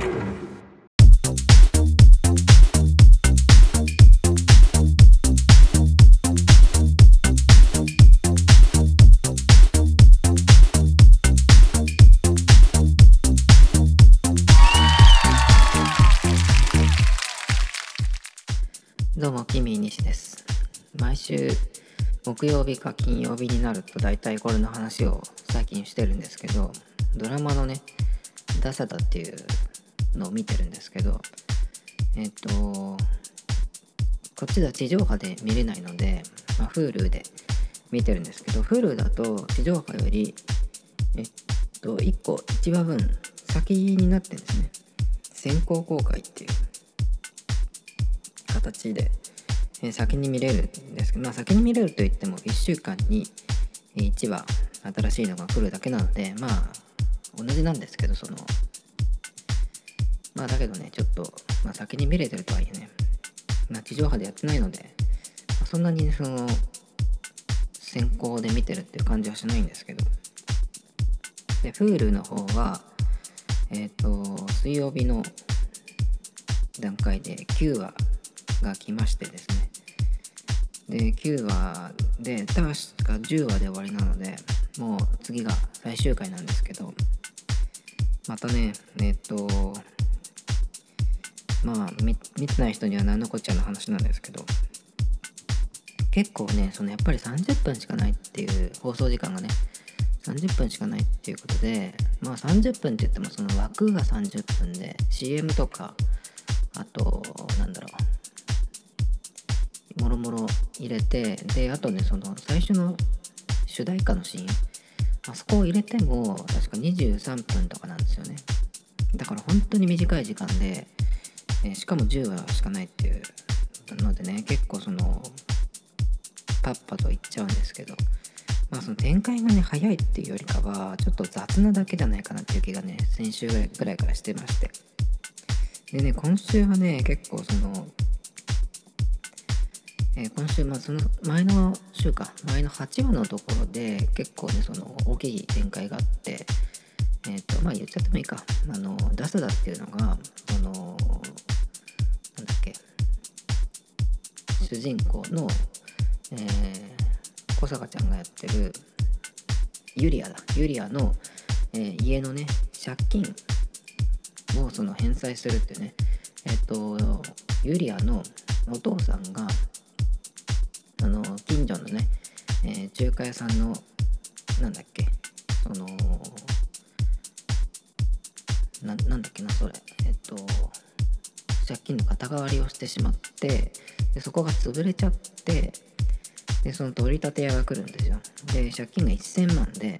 どうも、キミ西です。毎週木曜日か金曜日になると大体これの話を最近してるんですけど、ドラマのね、ダサダっていうのを見てるんですけど、えっと、こっちでは地上波で見れないので、まあ、Hulu で見てるんですけど、Hulu だと地上波より、えっと、1個1話分先になってるんですね。先行公開っていう形で、え先に見れるんですけど、まあ、先に見れるといっても1週間に1話新しいのが来るだけなのでまあ同じなんですけどそのまあだけどねちょっと、まあ、先に見れてるとはいえね、まあ、地上波でやってないので、まあそんなにその先行で見てるっていう感じはしないんですけど。で Hulu の方はえっ、と水曜日の段階で9話が来ましてですね。で9話で確か10話で終わりなのでもう次が最終回なんですけどまたねえっとまあ見てない人には何のこっちゃの話なんですけど。結構ねそのやっぱり30分しかないっていう放送時間がね30分しかないっていうことでまあ30分って言ってもその枠が30分で CM とかあとなんだろうもろもろ入れてであとねその最初の主題歌のシーン。あそこを入れても確か23分とかなんですよね。だから本当に短い時間で、えしかも10話しかないっていうのでね結構そのパッパといっちゃうんですけどまあその展開がね早いっていうよりかはちょっと雑なだけじゃないかなっていう気がね先週ぐらいからしてまして。でね今週はね結構その、えー今週まあその前の週か前の8話のところで結構ねその大きい展開があってえっ、とまあ言っちゃってもいいか。あのダスダっていうのがその主人公の、えー小坂ちゃんがやってるユリアだ。ユリアの、えー家のね借金をその返済するってね。えっ、とユリアのお父さんがあの近所のね、えー中華屋さんのなんだっけそのななんだっけなそれ。えっ、と借金の肩代わりをしてしまってでそこが潰れちゃってでその取り立て屋が来るんですよ。で借金が1000万で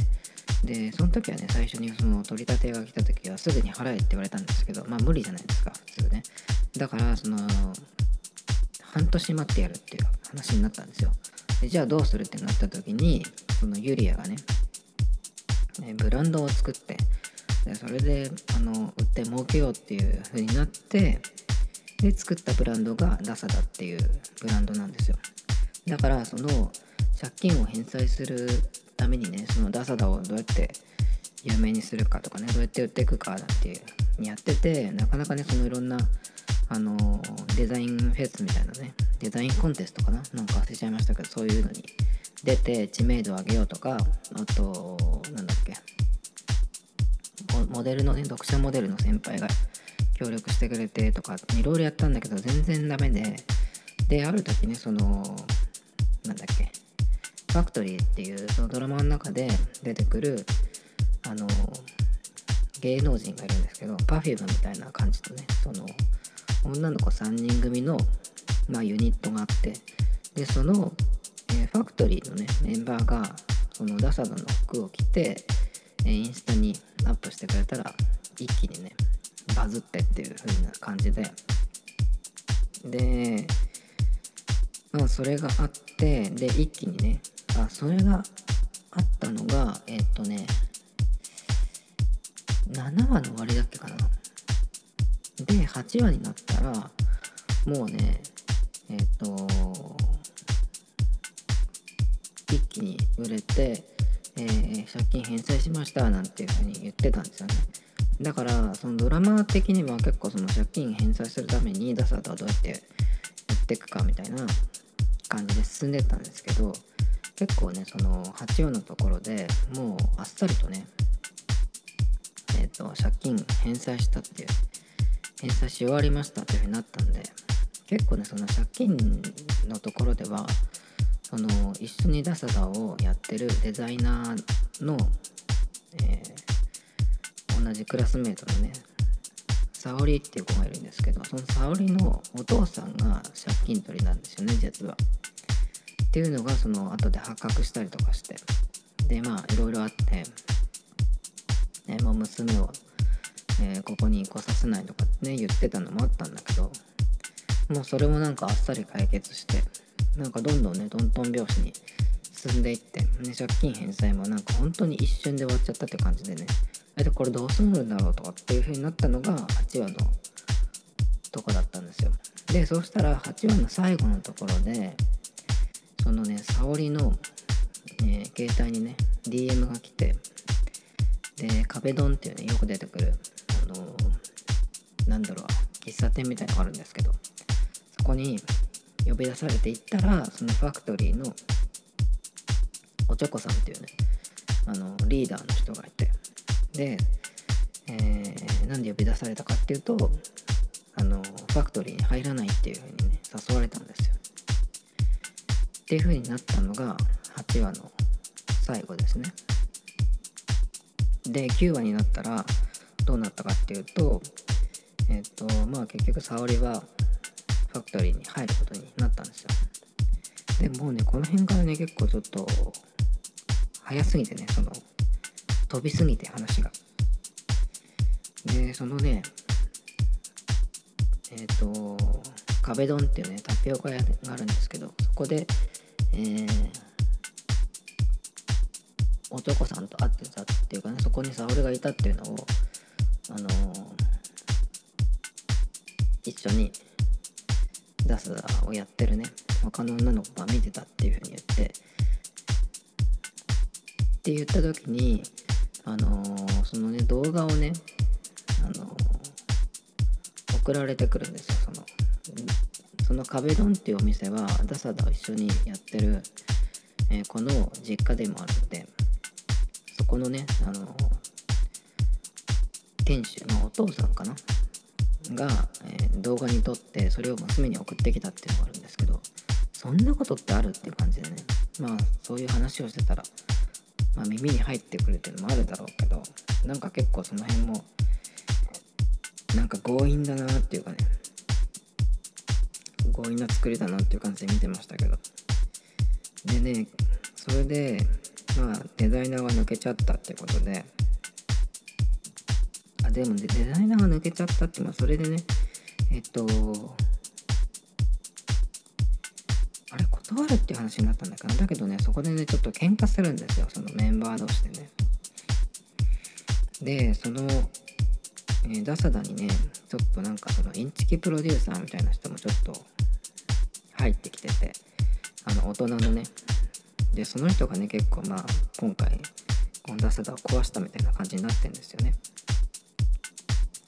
でその時はね最初にその取り立て屋が来た時はすぐに払えって言われたんですけどまあ無理じゃないですか普通ね。だからその半年待ってやるっていう話になったんですよ。でじゃあどうするってなった時にそのユリアがねブランドを作ってでそれであの売って儲けようっていう風になってで作ったブランドがダサダっていうブランドなんですよ。だからその借金を返済するためにねそのダサダをどうやって有名にするかとかねどうやって売っていくかっていうやっててなかなかねそのいろんなあのデザインフェスみたいなねデザインコンテストかななんか忘れちゃいましたけどそういうのに出て知名度を上げようとかあとなんだっけモデルのね読者モデルの先輩が協力してくれてとかいろいろやったんだけど全然ダメで。である時ねそのなんだっけファクトリーっていうそのドラマの中で出てくるあの芸能人がいるんですけど Perfume みたいな感じとねその女の子3人組の、まあ、ユニットがあってでその、えーファクトリーのねメンバーがそのダサダの服を着て、えーインスタにアップしてくれたら一気にねバズってっていう風な感じで。でまあそれがあってで一気にねあそれがあったのがえっとね7話の終わりだっけかな。で8話になったらもうねえっ、と一気に売れて、えー借金返済しましたなんていうふうに言ってたんですよね。だからそのドラマ的には結構その借金返済するためにダサダはどうやってやっていくかみたいな感じで進んでったんですけど結構ねその8話のところでもうあっさりとねえっ、ー、と借金返済したっていう返済し終わりましたっていうふうになったんで結構ねその借金のところではその一緒にダサダをやってるデザイナーの、えー、同じクラスメートのね沙織っていう子がいるんですけどその沙織のお父さんが借金取りなんですよね実は。っていうのがその後で発覚したりとかしてでまあいろいろあって、ねまあ、娘を、えー、ここに来させないとかね言ってたのもあったんだけどもうそれもなんかあっさり解決してなんかどんどんねトントン拍子に進んでいって、ね、借金返済もなんか本当に一瞬で終わっちゃったって感じでねえでこれどうするんだろうとかっていう風になったのが8話のとこだったんですよ。でそうしたら8話の最後のところでそのね沙織の、えー、携帯にね DM が来てで壁ドンっていうねよく出てくるあのー、なんだろう喫茶店みたいのがあるんですけどそこに呼び出されていったらそのファクトリーのおちょこさんっていうねあのリーダーの人がいてで、えー、なんで呼び出されたかっていうとあのファクトリーに入らないっていうふうにね誘われたんですよ。っていう風になったのが8話の最後ですね。で9話になったらどうなったかっていうとえっ、ー、とまあ結局沙織はファクトリーに入ることになったんですよ。でもうねこの辺からね結構ちょっと早すぎてねその飛びすぎて話が。でそのねえっ、ー、と壁ドンっていうねタピオカ屋があるんですけどそこでえー、男さんと会ってたっていうかねそこに沙織がいたっていうのをあのー、一緒にダスをやってるね他の女の子が見てたっていうふうに言ってって言った時にあのー、そのね動画をねあの送られてくるんですよ。そのその壁ドンっていうお店はダサダを一緒にやってる、えー、この実家でもあるのでそこのねあの店主のお父さんかな？が、え、動画に撮ってそれを娘に送ってきたっていうのがあるんですけどそんなことってあるっていう感じでね。まあそういう話をしてたら、まあ、耳に入ってくるっていうのもあるだろうけどなんか結構その辺もなんか強引だなっていうかね。強引な作りだなっていう感じで見てましたけど。でねそれでまあデザイナーが抜けちゃったってことであでもデザイナーが抜けちゃったってまあそれでねえっとあるっていう話になったんだけどだけどねそこでねちょっと喧嘩するんですよ。そのメンバー同士でね。でそのえー、ダサダにねちょっとなんかそのインチキプロデューサーみたいな人もちょっと入ってきててあの大人のね。でその人がね結構まあ今回このダサダを壊したみたいな感じになってんですよね。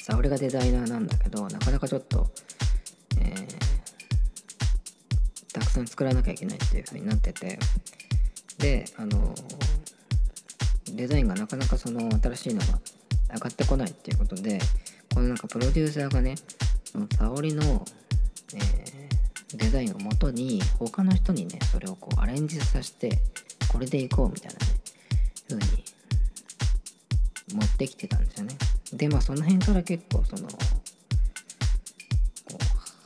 さあ俺がデザイナーなんだけどなかなかちょっと、たくさん作らなきゃいけないっていう風になってて。であのデザインがなかなかその新しいのが上がってこないっていうことでこのなんかプロデューサーがねその沙織の、えーデザインをもとに他の人にねそれをこうアレンジさせてこれでいこうみたいなね風に持ってきてたんですよね。でまあその辺から結構その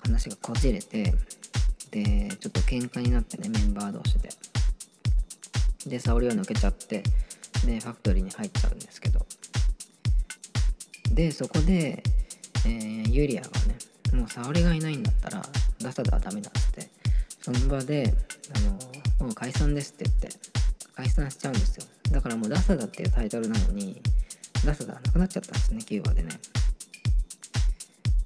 話がこじれてでちょっと喧嘩になってねメンバー同士で。で沙織は抜けちゃってでファクトリーに入っちゃうんですけど。でそこで、えー、ユリアがねもう沙織がいないんだったらダサダはダメだってその場であのもう解散ですって言って解散しちゃうんですよ。だからもうダサダっていうタイトルなのにダサダはなくなっちゃったんですね9話でね。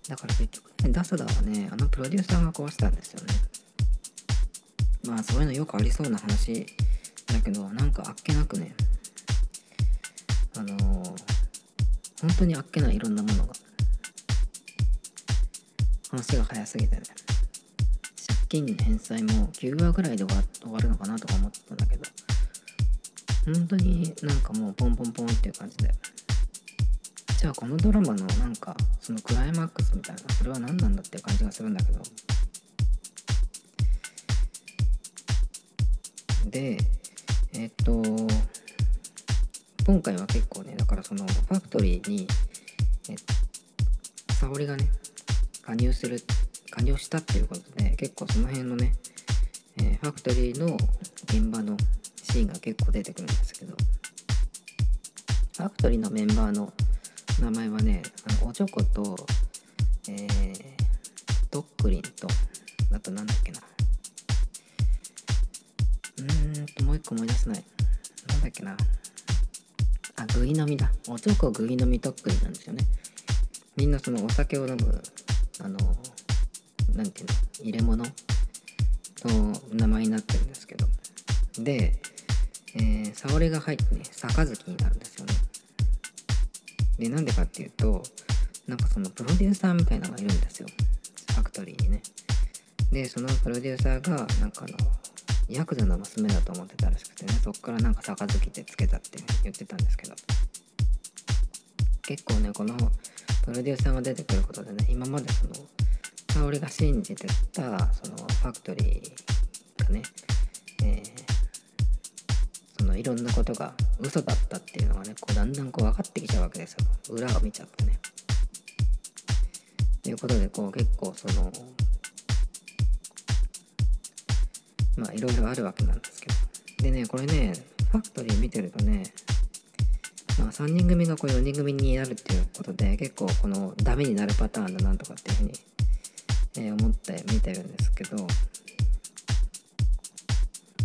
だから結局ねダサダはねあのプロデューサーが壊したんですよね。まあそういうのよくありそうな話。だけどなんかあっけなくね。あの本当にあっけないいろんなものが。話が早すぎてね。借金返済も9話ぐらいで終わ終わるのかなとか思ってたんだけど。本当になんかもうポンポンポンっていう感じで。じゃあこのドラマのなんかそのクライマックスみたいなそれは何なんだっていう感じがするんだけど。でえっと今回は結構ねだからそのファクトリーにえ沙織がね加入する加入したっていうことで結構その辺のね、えー、ファクトリーの現場のシーンが結構出てくるんですけどファクトリーのメンバーの名前はねあのおちょこと、えー、ドックリンとあとなんだっけなうんともう一個思い出せない。なんだっけな。あグイ飲みだ。おちょこグイ飲みドックリンなんですよね。みんなそのお酒を飲むあのなんていうの入れ物の名前になってるんですけど。で、えー、沙織が入ってね杯になるんですよね。でなんでかっていうとなんかそのプロデューサーみたいなのがいるんですよ。ファクトリーにね。でそのプロデューサーがなんかあのヤクザの娘だと思ってたらしくてねそっからなんか杯ってつけたって言ってたんですけど結構ねこのプロデューサーが出てくることでね今までその沙織が信じてたそのファクトリーがね、えー、そのいろんなことが嘘だったっていうのがねこうだんだんこう分かってきちゃうわけですよ裏を見ちゃってね。ということでこう結構そのまあいろいろあるわけなんですけど。でねこれねファクトリー見てるとねまあ3人組がこう4人組になるっていうことで結構このダメになるパターンだなんとかっていうふうに、えー、思って見てるんですけど。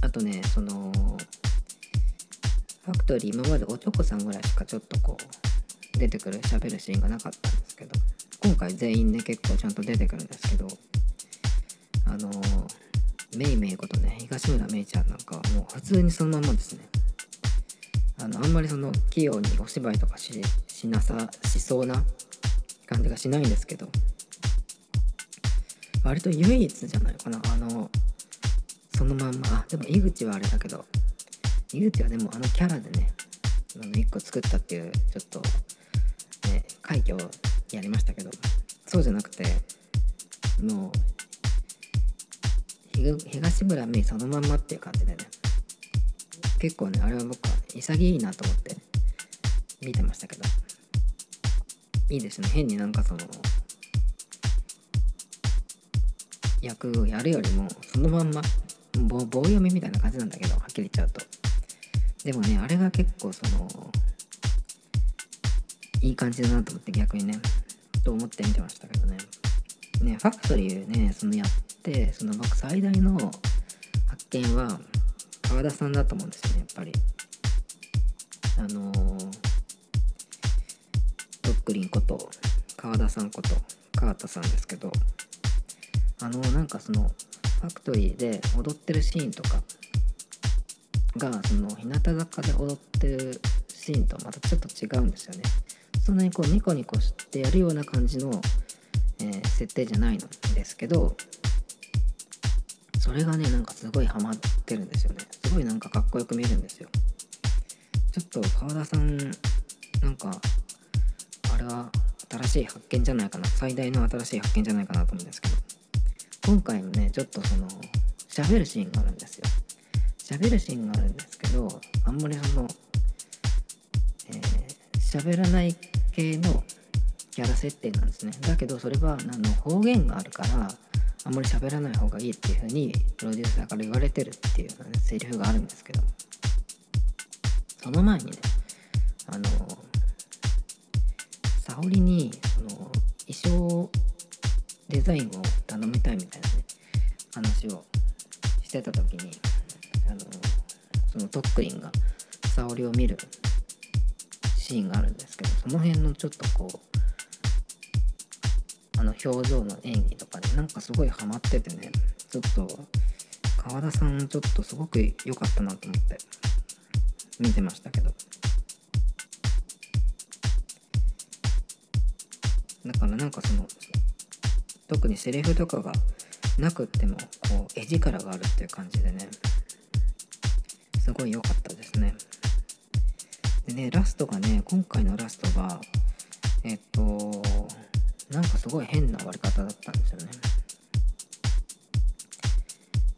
あとねそのファクトリー今までおちょこさんぐらいしかちょっとこう出てくる喋るシーンがなかったんですけど今回全員ね結構ちゃんと出てくるんですけどあのメイメイことね東村メイちゃんなんかはもう普通にそのままですね。あのあんまりその器用にお芝居とかしなさしそうな感じがしないんですけど。割と唯一じゃないかな。あのそのまんま。あでも井口はあれだけど。ゆうてはでもあのキャラでねあの1個作ったっていうちょっと、ね、快挙をやりましたけど。そうじゃなくてもう東村芽そのまんまっていう感じでね。結構ねあれは僕は潔いなと思って見てましたけど。いいですね。変になんかその役をやるよりもそのまんま棒読みみたいな感じなんだけどはっきり言っちゃうと。でもねあれが結構そのいい感じだなと思って逆にねと思って見てましたけどね。ねファクトリーねそのやってその僕最大の発見は川田さんだと思うんですよねやっぱり。あのー、ドックリンこと川田さんこと川田さんですけどあのなんかそのファクトリーで踊ってるシーンとかがその日向坂で踊ってるシーンとまたちょっと違うんですよね。そんなにこうニコニコしてやるような感じの、えー、設定じゃないんですけどそれがねなんかすごいハマってるんですよね。すごいなんかかっこよく見えるんですよ。ちょっと川田さんなんかあれは新しい発見じゃないかな。最大の新しい発見じゃないかなと思うんですけど。今回のねちょっとその喋るシーンがあるんですよ。喋るシーンがあるんですけどあんまりその喋、えー、らない系のキャラ設定なんですね。だけどそれはあの方言があるからあんまり喋らない方がいいっていうふうにプロデューサーから言われてるっていう、ね、セリフがあるんですけど。その前にねあの沙織にその衣装デザインを頼みたいみたいなね話をしてた時にあのそのトックリンが沙織を見るシーンがあるんですけどその辺のちょっとこうあの表情の演技とかでなんかすごいハマっててねちょっと川田さんちょっとすごく良かったなと思って見てましたけど。だからなんかその特にセリフとかがなくってもこう絵力があるっていう感じでねすごい良かったですね。でねラストがね今回のラストがえっとなんかすごい変な終わり方だったんですよね。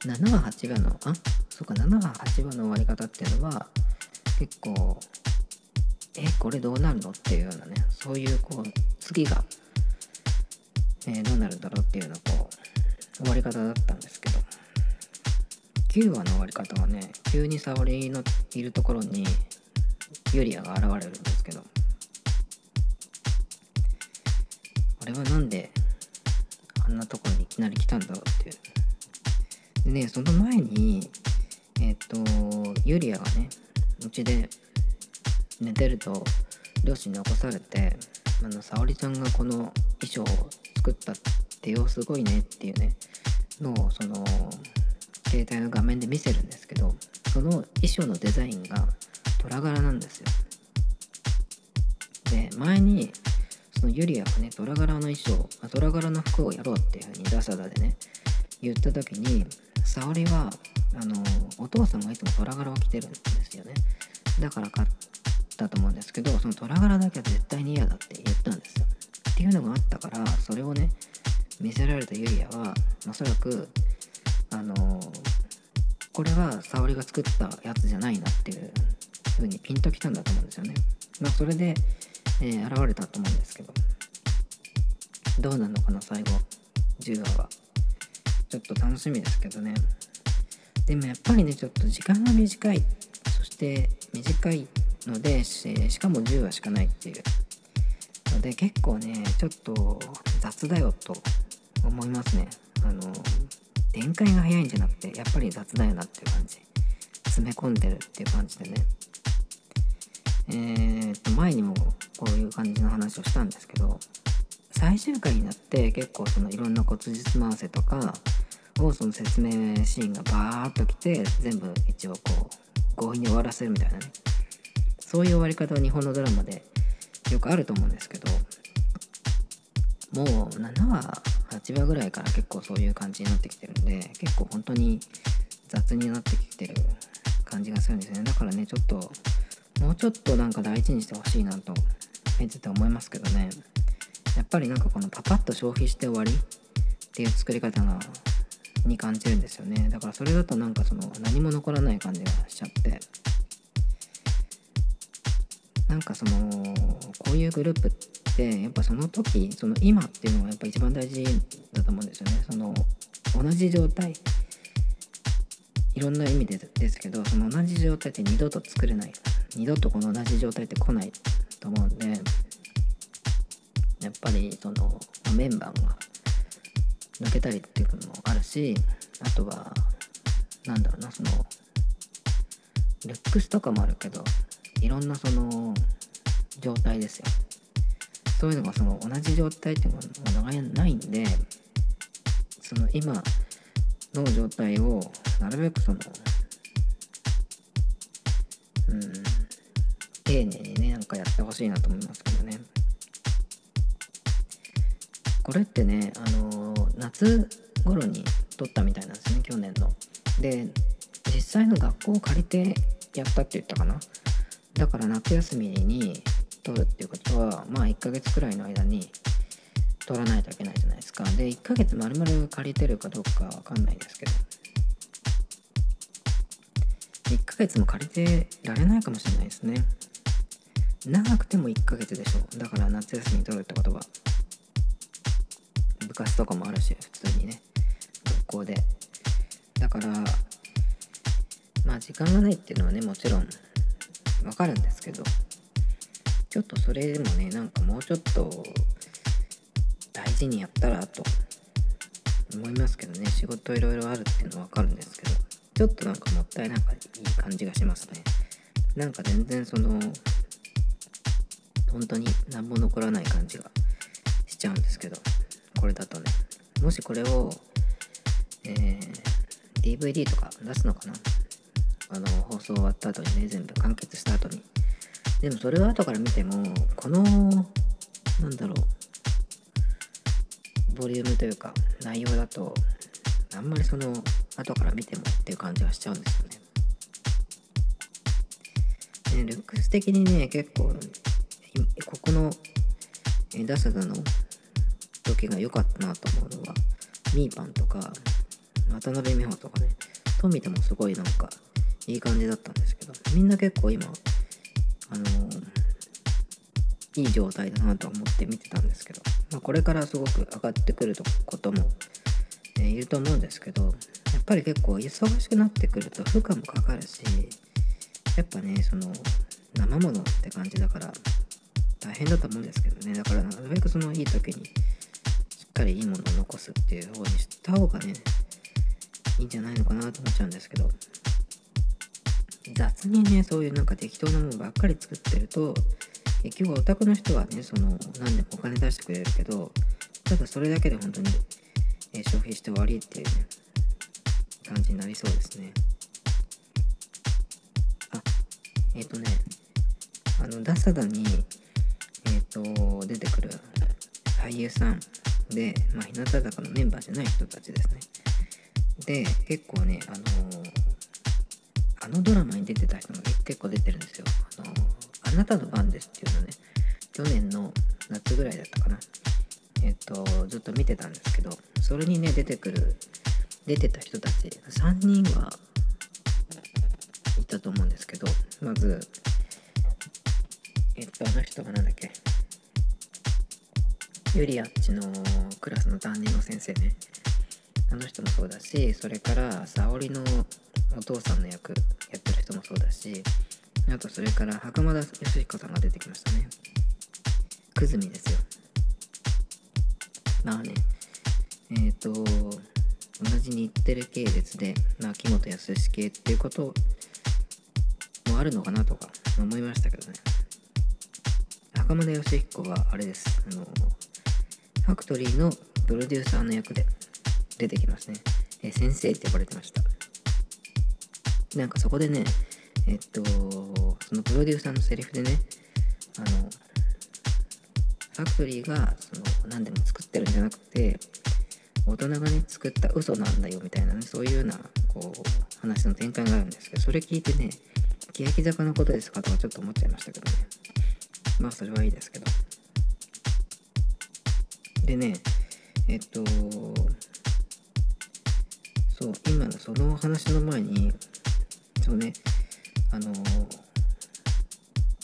7話8話のあそうか7話8話の終わり方っていうのは結構えこれどうなるのっていうようなねそういうこう次が、えー、どうなるんだろうっていうようなこう終わり方だったんですけど。9話の終わり方はね急に沙織のいるところにユリアが現れるんですれはなんであんなところにいきなり来たんだろうっていう。でねその前にえっ、ー、とユリアがねうちで寝てると両親に起こされてあの沙織ちゃんがこの衣装を作ったってよすごいねっていうねのをその携帯の画面で見せるんですけどその衣装のデザインが虎柄なんですよ。で前にそのユリアがね虎柄の衣装虎柄の服をやろうっていうふうにダサダでね言った時に沙織はあのお父さんがいつも虎柄を着てるんですよね。だから買ったと思うんですけどその虎柄だけは絶対に嫌だって言ったんですよ。っていうのがあったからそれをね見せられたユリアはおそらくあのこれは沙織が作ったやつじゃないなっていう風にピンときたんだと思うんですよね。まあそれで、えー、現れたと思うんですけど。どうなのかな最後。10話は。ちょっと楽しみですけどね。でもやっぱりねちょっと時間が短い。そして短いのでしかも10話しかないっていう。ので結構ねちょっと雑だよと思いますね。あの展開が早いんじゃなくてやっぱり雑だよなっていう感じ。詰め込んでるっていう感じでね。えー、っと前にもこういう感じの話をしたんですけど最終回になって結構そのいろんな骨術回せとかをその説明シーンがバーッときて全部一応こう強引に終わらせるみたいなね。そういう終わり方は日本のドラマでよくあると思うんですけどもう7話8話ぐらいから結構そういう感じになってきてるんで結構本当に雑になってきてる感じがするんですよね。だからねちょっともうちょっとなんか大事にしてほしいなと見てて思いますけどね。やっぱりなんかこのパパッと消費して終わりっていう作り方がに感じるんですよね。だからそれだとなんかその何も残らない感じがしちゃって。なんかそのこういうグループってやっぱその時その今っていうのがやっぱ一番大事だと思うんですよね。その同じ状態。いろんな意味でですけどその同じ状態って二度と作れない。二度とこの同じ状態って来ないと思うんでやっぱりそのメンバーが抜けたりっていうのもあるしあとはなんだろうなそのルックスとかもあるけどいろんなその状態ですよ。そういうのがその同じ状態っていうのがないんでその今の状態をなるべくその丁寧にねなんかやってほしいなと思いますけどね。これってねあの夏頃に撮ったみたいなんですね去年の。で実際の学校を借りてやったって言ったかな。だから夏休みに撮るっていうことはまあ1ヶ月くらいの間に撮らないといけないじゃないですか。で1ヶ月丸々借りてるかどうかわかんないですけど。1ヶ月も借りてられないかもしれないですね。長くても1ヶ月でしょ。だから夏休みに撮るってことは。部活とかもあるし普通にね。学校で。だからまあ時間がないっていうのはねもちろんわかるんですけど。ちょっとそれでもねなんかもうちょっと大事にやったらと思いますけどね。仕事いろいろあるっていうのはわかるんですけど。ちょっとなんかもったいないい感じがしますね。なんか全然その本当に何も残らない感じがしちゃうんですけどこれだとね。もしこれを、えー、DVD とか出すのかな。あの放送終わった後にね全部完結した後に。でもそれを後から見てもこのなんだろうボリュームというか内容だとあんまりその後から見てもっていう感じはしちゃうんですよね。ねルックス的にね結構ここのダサダの時が良かったなと思うのはミーパンとか渡辺美穂とかね。富田もすごいなんかいい感じだったんですけどみんな結構今あのー、いい状態だなと思って見てたんですけど、まあ、これからすごく上がってくることも、えー、いると思うんですけどやっぱり結構忙しくなってくると負荷もかかるしやっぱねその生ものって感じだから大変だと思うんですけどね。だからなるべくそのいい時にしっかりいいものを残すっていう方にした方がねいいんじゃないのかなと思っちゃうんですけど。雑にねそういうなんか適当なものばっかり作ってると結局オタクの人はねその何でもお金出してくれるけどただそれだけで本当に、え消費して終わりっていうね感じになりそうですね。あえっ、ー、とねあのダサダにえっ、ー、と出てくる俳優さんで、まあ、日向坂のメンバーじゃない人たちですね。で結構ねあのー、あのドラマに出てた人が結構出てるんですよ。あのあなたの番ですっていうのね去年の夏ぐらいだったかな。えっ、とずっと見てたんですけどそれにね出てくる出てた人たち3人はいたと思うんですけどまずえっとあの人がなんだっけ？ユリアッチのクラスの担任の先生ね。あの人もそうだしそれから沙織のお父さんの役やってる人もそうだしあとそれから袴田義彦さんが出てきましたね。久住ですよ。まあね。えっ、ー、と同じ日テレ系列で、まあ、木本康史系っていうこともあるのかなとか思いましたけどね。袴田義彦はあれですあのファクトリーのプロデューサーの役で出てきますね。え先生って呼ばれてました。なんかそこでね、えっと、そのプロデューサーのセリフでね、あの、ファクトリーがその何でも作ってるんじゃなくて、大人がね、作った嘘なんだよみたいなね、そういうような、こう、話の展開があるんですけど、それ聞いてね、欅坂のことですかとかちょっと思っちゃいましたけどね。まあ、それはいいですけど。でね、えっと、そう今のその話の前にそうねあの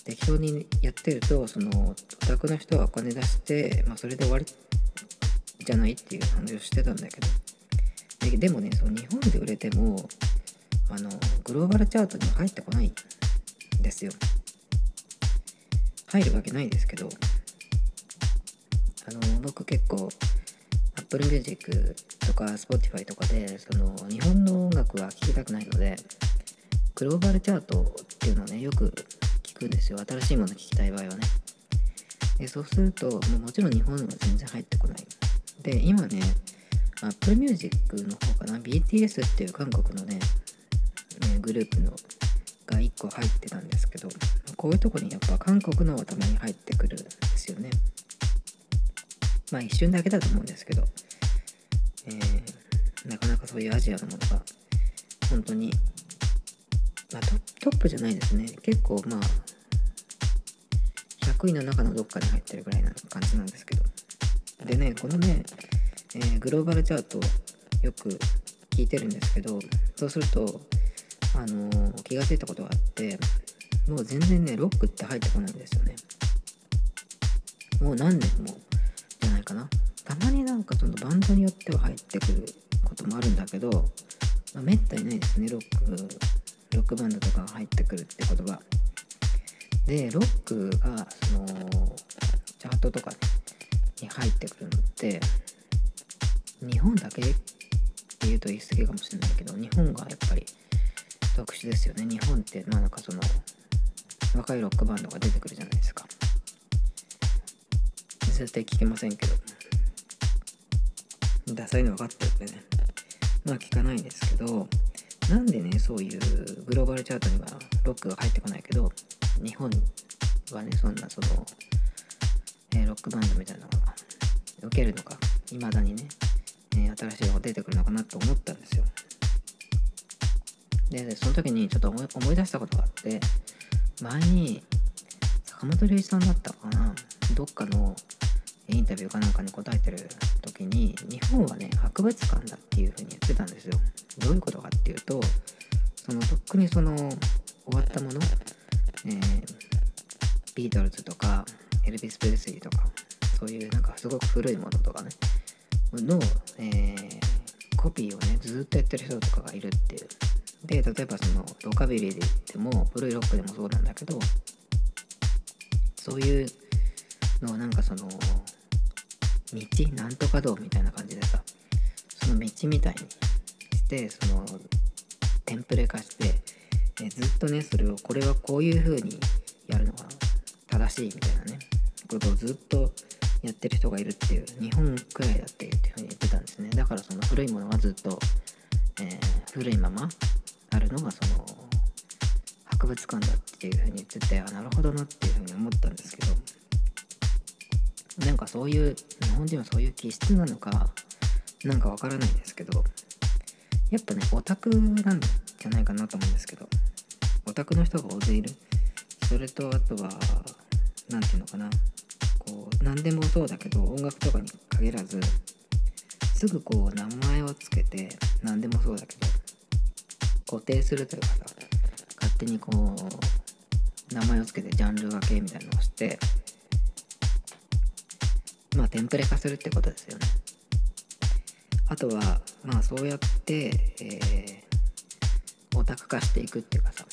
適当にやってるとそのオタクの人はお金出して、まあ、それで終わりじゃないっていう話をしてたんだけどででもねその日本で売れてもあのグローバルチャートには入ってこないんですよ入るわけないですけどあの僕結構 Apple Music とか Spotify とかでその日本の音楽は聴きたくないのでグローバルチャートっていうのをねよく聞くんですよ。新しいもの聴きたい場合はね。でそうするともうもちろん日本は全然入ってこない。で今ね Apple Music の方かな BTS っていう韓国のねグループのが1個入ってたんですけどこういうとこにやっぱ韓国のはたまに入ってくるんですよね。まあ一瞬だけだと思うんですけど。えー、なかなかそういうアジアのものが本当に、まあ、トップじゃないですね。結構まあ100位の中のどっかに入ってるぐらいな感じなんですけど。でねこのね、えー、グローバルチャートよく聞いてるんですけどそうするとあのー、気が付いたことがあってもう全然ねロックって入ってこないんですよね。もう何年もじゃないかな。たまになんかそのバンドによっては入ってくることもあるんだけど、まあ、めったにないですねロックロックバンドとかが入ってくるってことがでロックがそのチャートとかに入ってくるのって日本だけっていうと言い過ぎかもしれないけど日本がやっぱり特殊ですよね。日本ってまあなんかその若いロックバンドが出てくるじゃないですか。絶対聞けませんけど。ダサいの分かってるんでね。まあ聞かないんですけどなんでねそういうグローバルチャートにはロックが入ってこないけど日本はねそんなその、えー、ロックバンドみたいなのが受けるのかいまだにね、えー新しいのが出てくるのかなと思ったんですよ。でその時にちょっと思い出したことがあって前に坂本龍一さんだったかなどっかのインタビューかなんかに答えてる時に日本はね博物館だっていうふうに言ってたんですよ。どういうことかっていうとそのとっくにその終わったもの、えービートルズとかエルビス・プレスリーとかそういうなんかすごく古いものとかねの、えーコピーをねずっとやってる人とかがいるっていうで例えばそのロカビリーで言っても古いロックでもそうなんだけどそういうのをなんかその道なんとか道みたいな感じでさその道みたいにしてそのテンプレ化して、えずっとねそれをこれはこういう風にやるのが正しいみたいなねことをずっとやってる人がいるっていう日本くらいだっていうふうに言ってたんですね。だからその古いものがずっと、えー古いままあるのがその博物館だっていうふうに言っててあなるほどなっていうふうに思ったんですけどなんかそういう日本人はそういう気質なのかなんかわからないんですけどやっぱねオタクなんじゃないかなと思うんですけどオタクの人が大勢いる。それとあとは何て言うのかなこう何でもそうだけど音楽とかに限らずすぐこう名前をつけて何でもそうだけど固定するというかさ勝手にこう名前をつけてジャンル分けみたいなのをしてまあテンプレ化するってことですよね。あとはまあそうやって、えーオタク化していくっていうかさ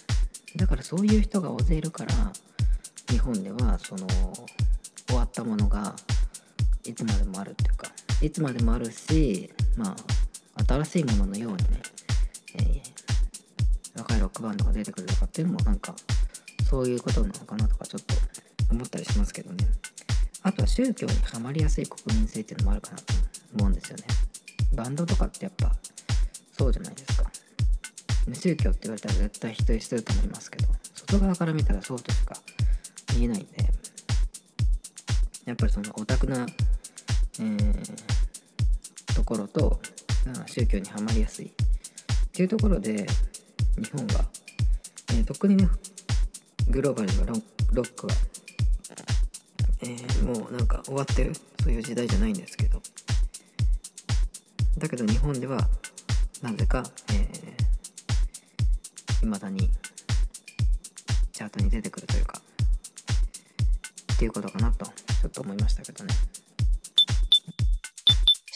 だからそういう人が大勢いるから日本ではその終わったものがいつまでもあるっていうかいつまでもあるしまあ新しいもののようにね、ックバンドが出てくるとかっていうのもなんかそういうことなのかなとかちょっと思ったりしますけどね。あとは宗教にはまりやすい国民性っていうのもあるかなと思うんですよね。バンドとかってやっぱそうじゃないですか。無宗教って言われたら絶対否定すると思いますけど外側から見たらそうとしか見えないんでやっぱりそのオタクな、えーところと宗教にはまりやすいっていうところで日本が、えー特にねグローバルなロックは、えーもうなんか終わってるそういう時代じゃないんですけど。だけど日本ではなぜか、えーだにチャートに出てくるというかっていうことかなとちょっと思いましたけどね。